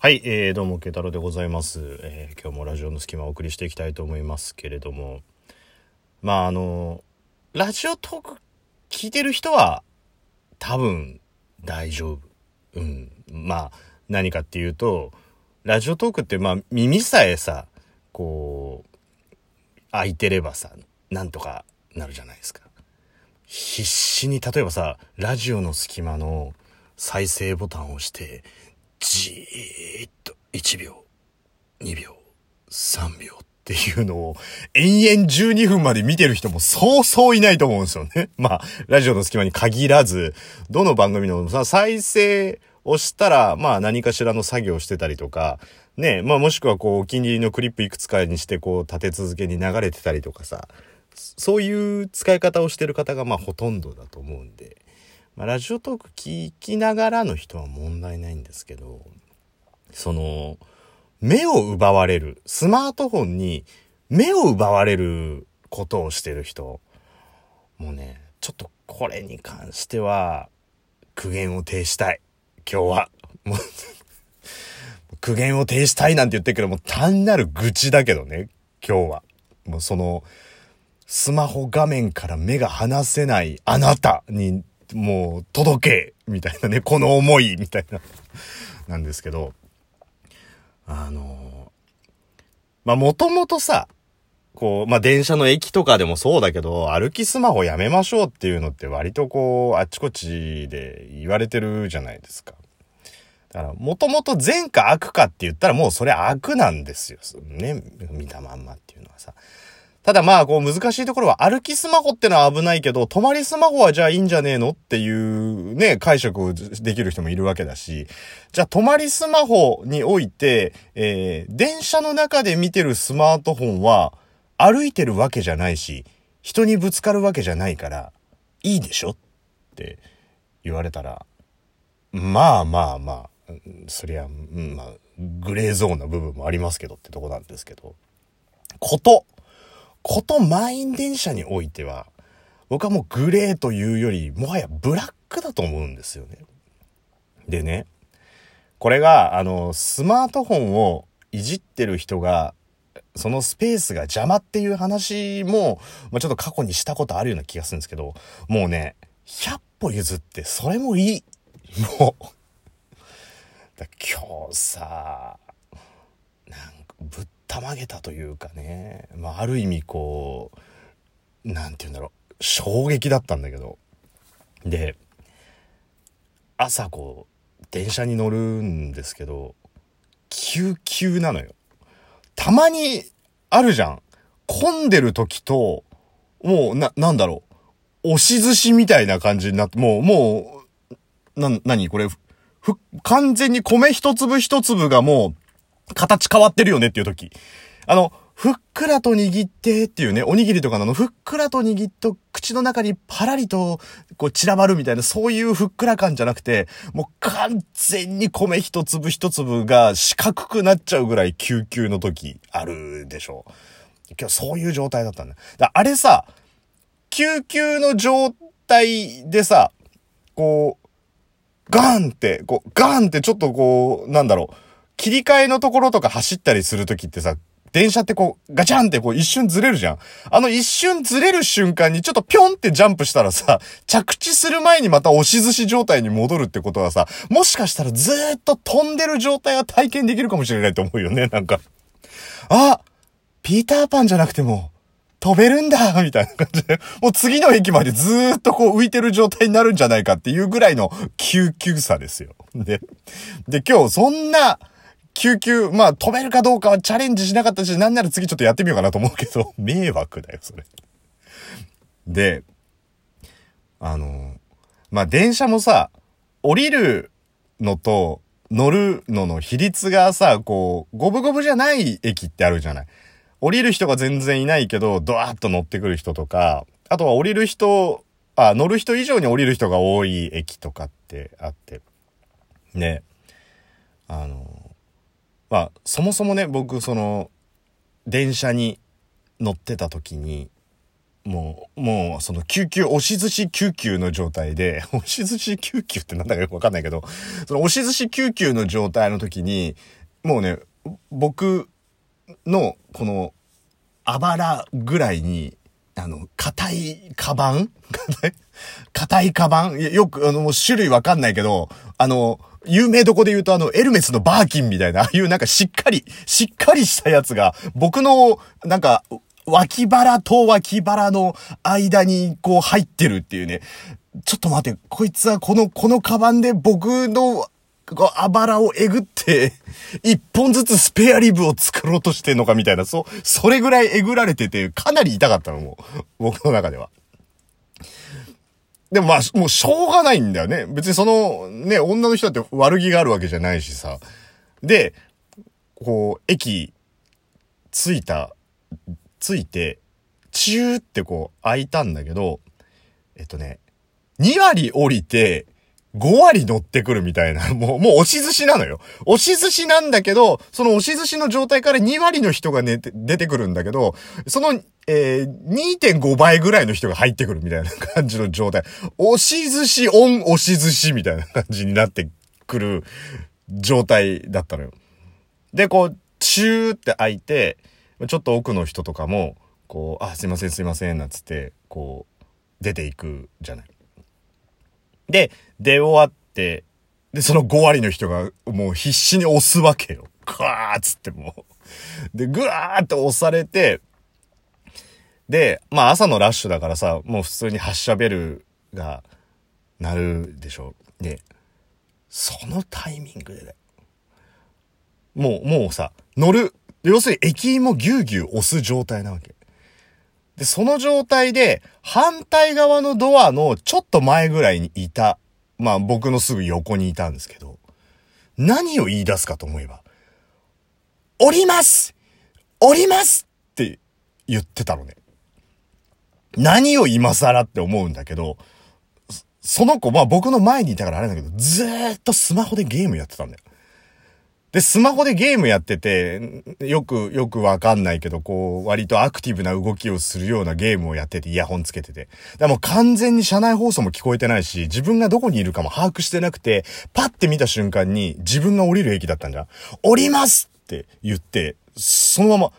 はい、えー、どうも、慶太郎でございます。えー今日もラジオの隙間をお送りしていきたいと思いますけれども、まあ、あの、ラジオトーク聞いてる人は、多分、大丈夫。うん。まあ、何かっていうと、ラジオトークって、まあ、耳さえさ、こう、開いてればさ、なんとかなるじゃないですか。必死に、例えばさ、ラジオの隙間の再生ボタンを押して、じーっと1秒、2秒、3秒っていうのを延々12分まで見てる人もそうそういないと思うんですよね。まあ、ラジオの隙間に限らず、どの番組の再生をしたら、まあ何かしらの作業をしてたりとか、ね、まあもしくはこうお気に入りのクリップいくつかにしてこう立て続けに流れてたりとかさ、そういう使い方をしてる方がまあほとんどだと思うんで、まあ、ラジオトーク聞きながらの人は問題ないんですけど、その、目を奪われる、スマートフォンに目を奪われることをしてる人、もうね、ちょっとこれに関しては、苦言を呈したい。今日は。もう 苦言を呈したいなんて言ってるけど、もう単なる愚痴だけどね、今日は。もうその、スマホ画面から目が離せないあなたに、もう届けみたいなね、この思いみたいな、なんですけど、あの、まあ、もともとさ、こう、まあ、電車の駅とかでもそうだけど、歩きスマホやめましょうっていうのって割とこう、あっちこっちで言われてるじゃないですか。だから、もともと善か悪かって言ったらもうそれ悪なんですよ。ね、見たまんまっていうのはさ。ただまあ、こう難しいところは歩きスマホってのは危ないけど、泊まりスマホはじゃあいいんじゃねえのっていうね、解釈をできる人もいるわけだし、じゃあ泊まりスマホにおいて、えー、電車の中で見てるスマートフォンは歩いてるわけじゃないし、人にぶつかるわけじゃないから、いいでしょって言われたら、まあまあまあ、そりゃ、うんまあ、グレーゾーンな部分もありますけどってとこなんですけど、こと、こと満員電車においては、僕はもうグレーというより、もはやブラックだと思うんですよね。でね、これが、あの、スマートフォンをいじってる人が、そのスペースが邪魔っていう話も、まあ、ちょっと過去にしたことあるような気がするんですけど、もうね、100歩譲って、それもいい。もう。だ今日さ、なんかぶったまげたというかね、まあ、ある意味こう、なんて言うんだろう、衝撃だったんだけど。で、朝こう、電車に乗るんですけど、救急なのよ。たまにあるじゃん。混んでる時と、もう、な、なんだろう。押し寿司みたいな感じになって、もう、もう、な、なにこれ、ふ、完全に米一粒一粒がもう、形変わってるよねっていう時。あの、ふっくらと握ってっていうね、おにぎりとかのの、ふっくらと握っと口の中にパラリと、こう散らばるみたいな、そういうふっくら感じゃなくて、もう完全に米一粒一粒が四角くなっちゃうぐらい救急の時あるでしょう。今日そういう状態だったんだ。だあれさ、救急の状態でさ、こう、ガーンって、こう、ガーンってちょっとこう、なんだろう、切り替えのところとか走ったりするときってさ、電車ってこう、ガチャンってこう一瞬ずれるじゃん。あの一瞬ずれる瞬間にちょっとぴょんってジャンプしたらさ、着地する前にまた押し寿司状態に戻るってことはさ、もしかしたらずーっと飛んでる状態は体験できるかもしれないと思うよね、なんか。あピーターパンじゃなくても、飛べるんだみたいな感じで、もう次の駅までずーっとこう浮いてる状態になるんじゃないかっていうぐらいの救急さですよ。で、で、今日そんな、救急、まあ飛べるかどうかはチャレンジしなかったし、なんなら次ちょっとやってみようかなと思うけど、迷惑だよ、それ。で、あの、まあ電車もさ、降りるのと乗るのの比率がさ、こう、五分五分じゃない駅ってあるじゃない。降りる人が全然いないけど、ドワーッと乗ってくる人とか、あとは降りる人、あ、乗る人以上に降りる人が多い駅とかってあって。ね。あの、まあ、そもそもね、僕、その、電車に乗ってた時に、もう、もう、その救急、押し寿司救急の状態で、押し寿司救急ってなんだかよくわかんないけど、その押し寿司救急の状態の時に、もうね、僕の、この、あばらぐらいに、あの、硬いカバン？硬いカバン？よく、あの、種類わかんないけど、あの、有名どこで言うとあの、エルメスのバーキンみたいな、ああいうなんかしっかり、しっかりしたやつが、僕の、なんか、脇腹と脇腹の間にこう入ってるっていうね。ちょっと待って、こいつはこの、このカバンで僕のこうあばらをえぐって、一本ずつスペアリブを作ろうとしてんのかみたいな、そ、それぐらいえぐられてて、かなり痛かったの、も。僕の中では。でもまあ、もうしょうがないんだよね。別にその、ね、女の人だって悪気があるわけじゃないしさ。で、こう、駅、着いた、着いて、チューってこう、開いたんだけど、えっとね、2割降りて、5割乗ってくるみたいな、もう、もう押し寿司なのよ。押し寿司なんだけど、その押し寿司の状態から2割の人が寝て、出てくるんだけど、その、えー、2.5倍ぐらいの人が入ってくるみたいな感じの状態。押し寿司オン押し寿司みたいな感じになってくる状態だったのよ。で、こう、チューって開いて、ちょっと奥の人とかも、こう、あ、すいませんすいません、なんつって、こう、出ていくじゃない。で、出終わって、で、その5割の人がもう必死に押すわけよ。ぐわーっつってもう。で、ぐわーって押されて、で、まあ朝のラッシュだからさ、もう普通に発射ベルが鳴るでしょ。で、そのタイミングで。もう、もうさ、乗る、要するに駅員もぎゅうぎゅう押す状態なわけ。で、その状態で、反対側のドアのちょっと前ぐらいにいた、まあ僕のすぐ横にいたんですけど、何を言い出すかと思えば、降ります降りますって言ってたのね。何を今更って思うんだけど、その子、まあ僕の前にいたからあれだけど、ずーっとスマホでゲームやってたんだよ。で、スマホでゲームやってて、よく、よくわかんないけど、こう、割とアクティブな動きをするようなゲームをやってて、イヤホンつけてて。でも完全に車内放送も聞こえてないし、自分がどこにいるかも把握してなくて、パッて見た瞬間に自分が降りる駅だったんじゃん。降りますって言って、そのまま、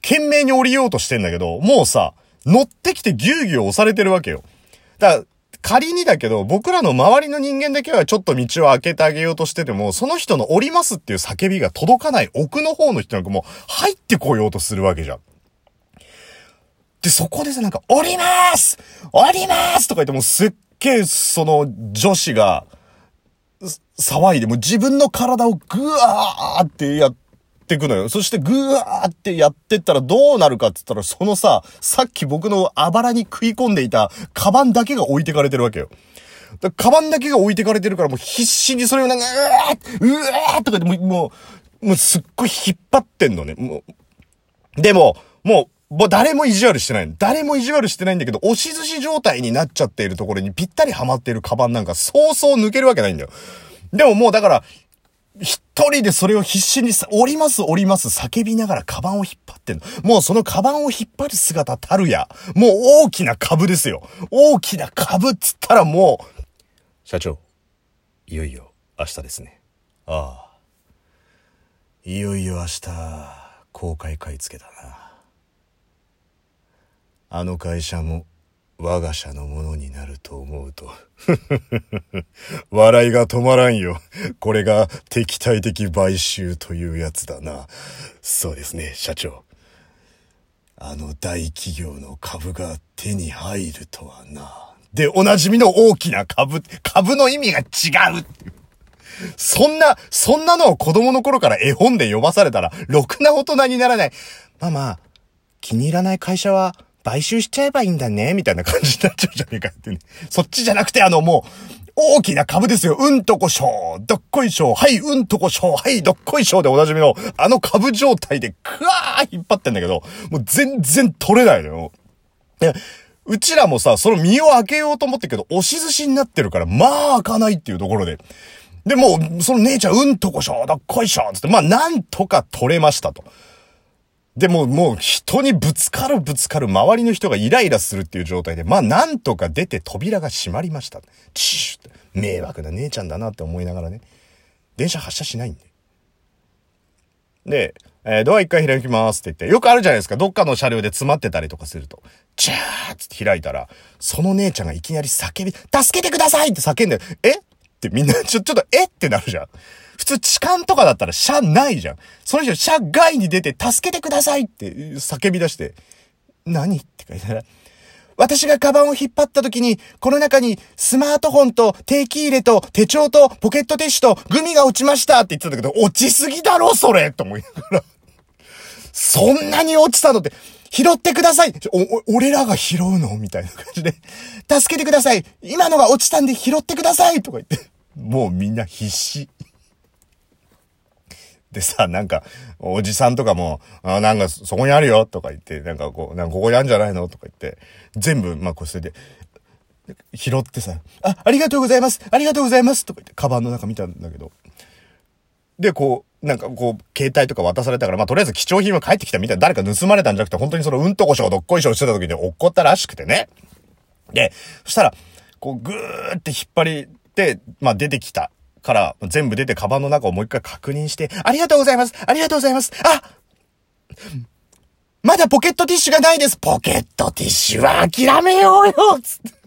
懸命に降りようとしてんだけど、もうさ、乗ってきてギューギュー押されてるわけよ。だから、仮にだけど、僕らの周りの人間だけはちょっと道を開けてあげようとしてても、その人の降りますっていう叫びが届かない奥の方の人なんかも入ってこようとするわけじゃん。で、そこでさ、なんか、降ります降りますとか言ってもすっげえ、その女子が、騒いで、もう自分の体をぐわーってやっってくのよ。そしてぐわーってやってったらどうなるかって言ったら、そのさ、さっき僕のあばらに食い込んでいたカバンだけが置いてかれてるわけよ。だカバンだけが置いてかれてるからもう必死にそれをなんか、うわーうわーとかでもう、もう、もうすっごい引っ張ってんのね。もう。でも、もう、もう誰も意地悪してない誰も意地悪してないんだけど、押し寿司状態になっちゃっているところにぴったりはまっているカバンなんかそうそう抜けるわけないんだよ。でももうだから、一人でそれを必死にさ降ります降ります叫びながらカバンを引っ張ってんの。もうそのカバンを引っ張る姿たるや。もう大きな株ですよ。大きな株っつったらもう、社長、いよいよ明日ですね。ああ。いよいよ明日、公開買い付けだな。あの会社も我が社のものになると思うと 笑いが止まらんよ。これが敵対的買収というやつだな。そうですね、社長。あの大企業の株が手に入るとはな。で、おなじみの大きな株、株の意味が違うそんな、そんなのを子供の頃から絵本で読まされたら、ろくな大人にならない。ママ、気に入らない会社は買収しちゃえばいいんだね、みたいな感じになっちゃうじゃねえかってね。そっちじゃなくて、あの、もう、大きな株ですよ。うんとこしょう。どっこいしょう。はい、うんとこしょう。はい、どっこいしょうでおなじみの、あの株状態で、くわー引っ張ってんだけど、もう全然取れないのよ。で、うちらもさ、その身を開けようと思ってけど、押し寿司になってるから、まあ開かないっていうところで。で、もう、その姉ちゃん、うんとこしょう、どっこいしょう、つって、まあなんとか取れましたと。でももう人にぶつかるぶつかる周りの人がイライラするっていう状態で、まあなんとか出て扉が閉まりました。チュー迷惑な姉ちゃんだなって思いながらね。電車発車しないんで。で、えー、ドア一回開きますって言って、よくあるじゃないですか。どっかの車両で詰まってたりとかすると。チャーって開いたら、その姉ちゃんがいきなり叫び、助けてくださいって叫んで、え？ってみんな、ちょ、ちょっと、えってなるじゃん。普通痴漢とかだったら車ないじゃん。その人車外に出て助けてくださいって叫び出して、何って書いてある。私がカバンを引っ張った時に、この中にスマートフォンと定期入れと手帳とポケットティッシュとグミが落ちましたって言ってたんだけど、落ちすぎだろそれと思いながら。そんなに落ちたのって、拾ってくださいお、俺らが拾うの？みたいな感じで。助けてください今のが落ちたんで拾ってくださいとか言って。もうみんな必死。でさ、なんか、おじさんとかも、あなんか、そこにあるよとか言って、なんかこう、なんかここにあるんじゃないのとか言って、全部、まあ、こうそれで、拾ってさ、あ、ありがとうございますありがとうございますとか言って、カバンの中見たんだけど。で、こう、なんかこう、携帯とか渡されたから、まあ、とりあえず貴重品は帰ってきたみたいな、誰か盗まれたんじゃなくて、本当にそのうんとこしょどっこいしょしてた時に落っこったらしくてね。で、そしたら、こう、ぐーって引っ張り、まあ、出てきた。から、全部出てカバンの中をもう一回確認して、ありがとうございますありがとうございますあまだポケットティッシュがないですポケットティッシュは諦めようよつって。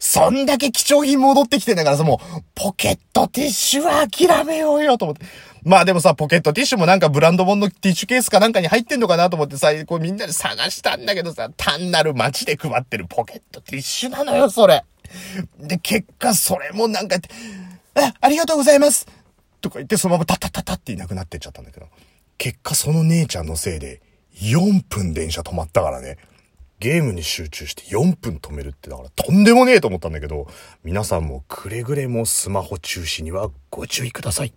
そんだけ貴重品戻ってきてんだからさ、もう、ポケットティッシュは諦めようよと思って。まあでもさ、ポケットティッシュもなんかブランドもんのティッシュケースかなんかに入ってんのかなと思ってさ、こうみんなで探したんだけどさ、単なる街で配ってるポケットティッシュなのよ、それ。で、結果それもなんか、あ、ありがとうございますとか言ってそのままタタタタっていなくなってっちゃったんだけど、結果その姉ちゃんのせいで4分電車止まったからね。ゲームに集中して4分止めるってだからとんでもねえと思ったんだけど、皆さんもくれぐれもスマホ中止にはご注意ください。